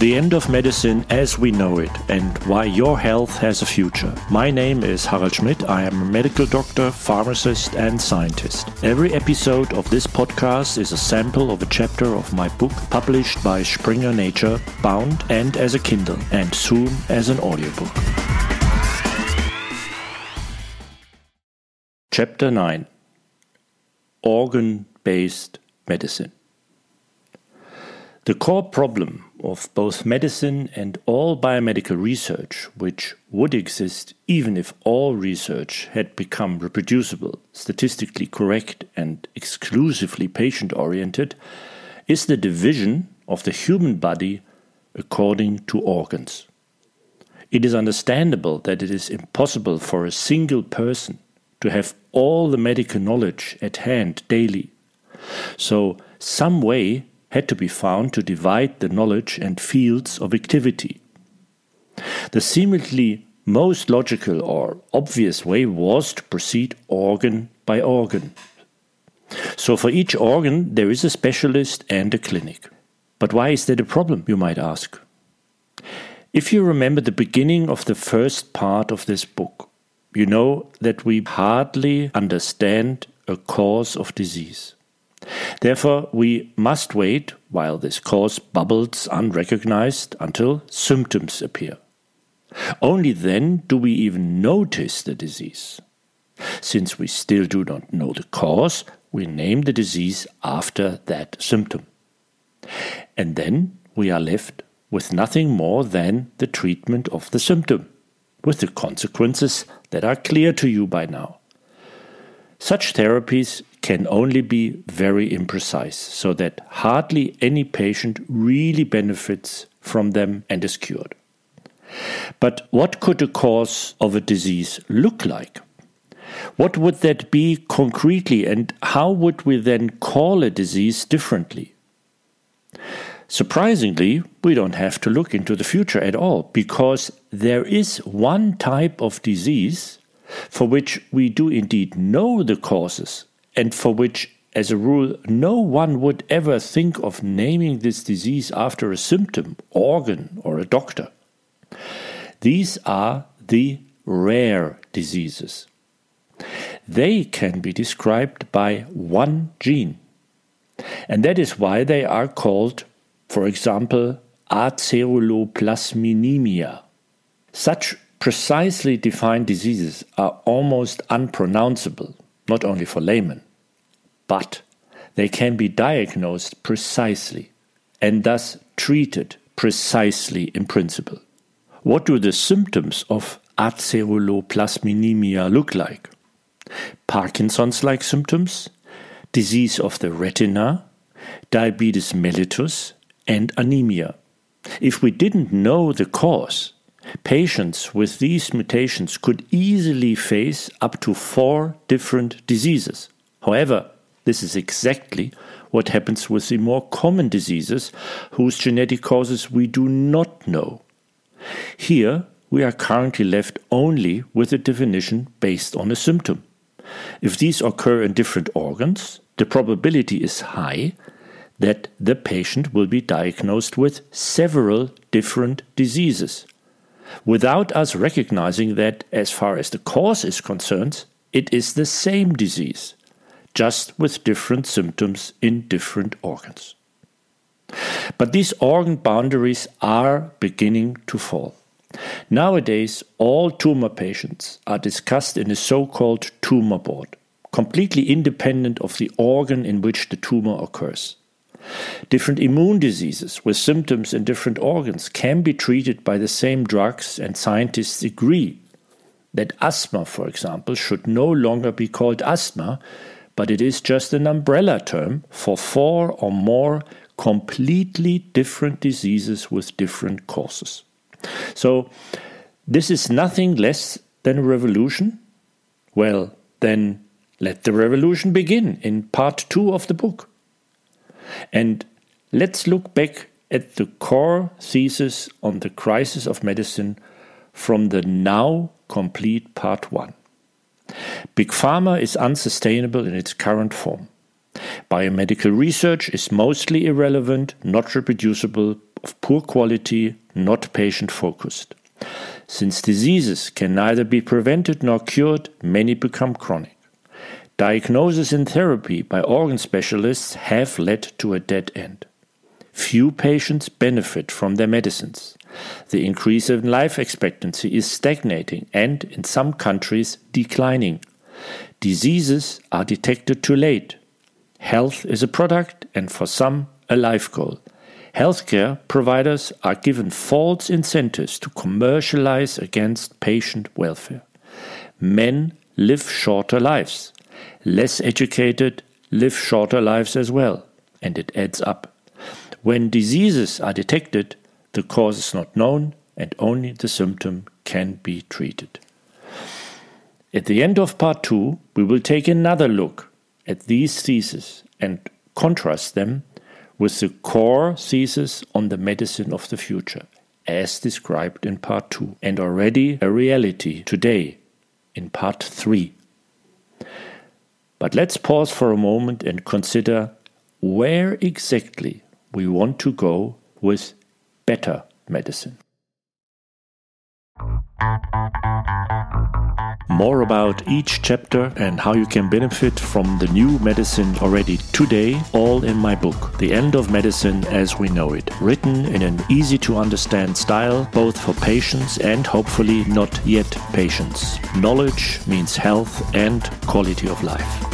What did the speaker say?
the end of medicine as we know it, and why your health has a future. My name is Harald Schmidt. I am a medical doctor, pharmacist, and scientist. Every episode of this podcast is a sample of a chapter of my book published by Springer Nature, bound and as a Kindle, and soon as an audiobook. Chapter 9 Organ based medicine. The core problem of both medicine and all biomedical research, which would exist even if all research had become reproducible, statistically correct, and exclusively patient oriented, is the division of the human body according to organs. It is understandable that it is impossible for a single person to have all the medical knowledge at hand daily. So, some way had to be found to divide the knowledge and fields of activity. The seemingly most logical or obvious way was to proceed organ by organ. So, for each organ, there is a specialist and a clinic. But why is that a problem, you might ask? If you remember the beginning of the first part of this book, you know that we hardly understand a cause of disease. Therefore, we must wait while this cause bubbles unrecognized until symptoms appear. Only then do we even notice the disease. Since we still do not know the cause, we name the disease after that symptom. And then we are left with nothing more than the treatment of the symptom, with the consequences that are clear to you by now. Such therapies can only be very imprecise, so that hardly any patient really benefits from them and is cured. But what could a cause of a disease look like? What would that be concretely, and how would we then call a disease differently? Surprisingly, we don't have to look into the future at all, because there is one type of disease for which we do indeed know the causes, and for which, as a rule, no one would ever think of naming this disease after a symptom, organ, or a doctor. These are the rare diseases. They can be described by one gene, and that is why they are called, for example, aceruloplasminemia. Such Precisely defined diseases are almost unpronounceable, not only for laymen, but they can be diagnosed precisely and thus treated precisely in principle. What do the symptoms of aceruloplasminemia look like? Parkinson's like symptoms, disease of the retina, diabetes mellitus, and anemia. If we didn't know the cause, Patients with these mutations could easily face up to four different diseases. However, this is exactly what happens with the more common diseases whose genetic causes we do not know. Here, we are currently left only with a definition based on a symptom. If these occur in different organs, the probability is high that the patient will be diagnosed with several different diseases without us recognizing that, as far as the cause is concerned, it is the same disease, just with different symptoms in different organs. But these organ boundaries are beginning to fall. Nowadays, all tumor patients are discussed in a so called tumor board, completely independent of the organ in which the tumor occurs. Different immune diseases with symptoms in different organs can be treated by the same drugs, and scientists agree that asthma, for example, should no longer be called asthma, but it is just an umbrella term for four or more completely different diseases with different causes. So, this is nothing less than a revolution? Well, then let the revolution begin in part two of the book. And let's look back at the core thesis on the crisis of medicine from the now complete part one. Big Pharma is unsustainable in its current form. Biomedical research is mostly irrelevant, not reproducible, of poor quality, not patient focused. Since diseases can neither be prevented nor cured, many become chronic. Diagnosis and therapy by organ specialists have led to a dead end. Few patients benefit from their medicines. The increase in life expectancy is stagnating and, in some countries, declining. Diseases are detected too late. Health is a product and, for some, a life goal. Healthcare providers are given false incentives to commercialize against patient welfare. Men live shorter lives. Less educated live shorter lives as well, and it adds up. When diseases are detected, the cause is not known and only the symptom can be treated. At the end of part two, we will take another look at these theses and contrast them with the core thesis on the medicine of the future, as described in part 2, and already a reality today in part 3. But let's pause for a moment and consider where exactly we want to go with better medicine. More about each chapter and how you can benefit from the new medicine already today, all in my book, The End of Medicine as We Know It, written in an easy to understand style, both for patients and hopefully not yet patients. Knowledge means health and quality of life.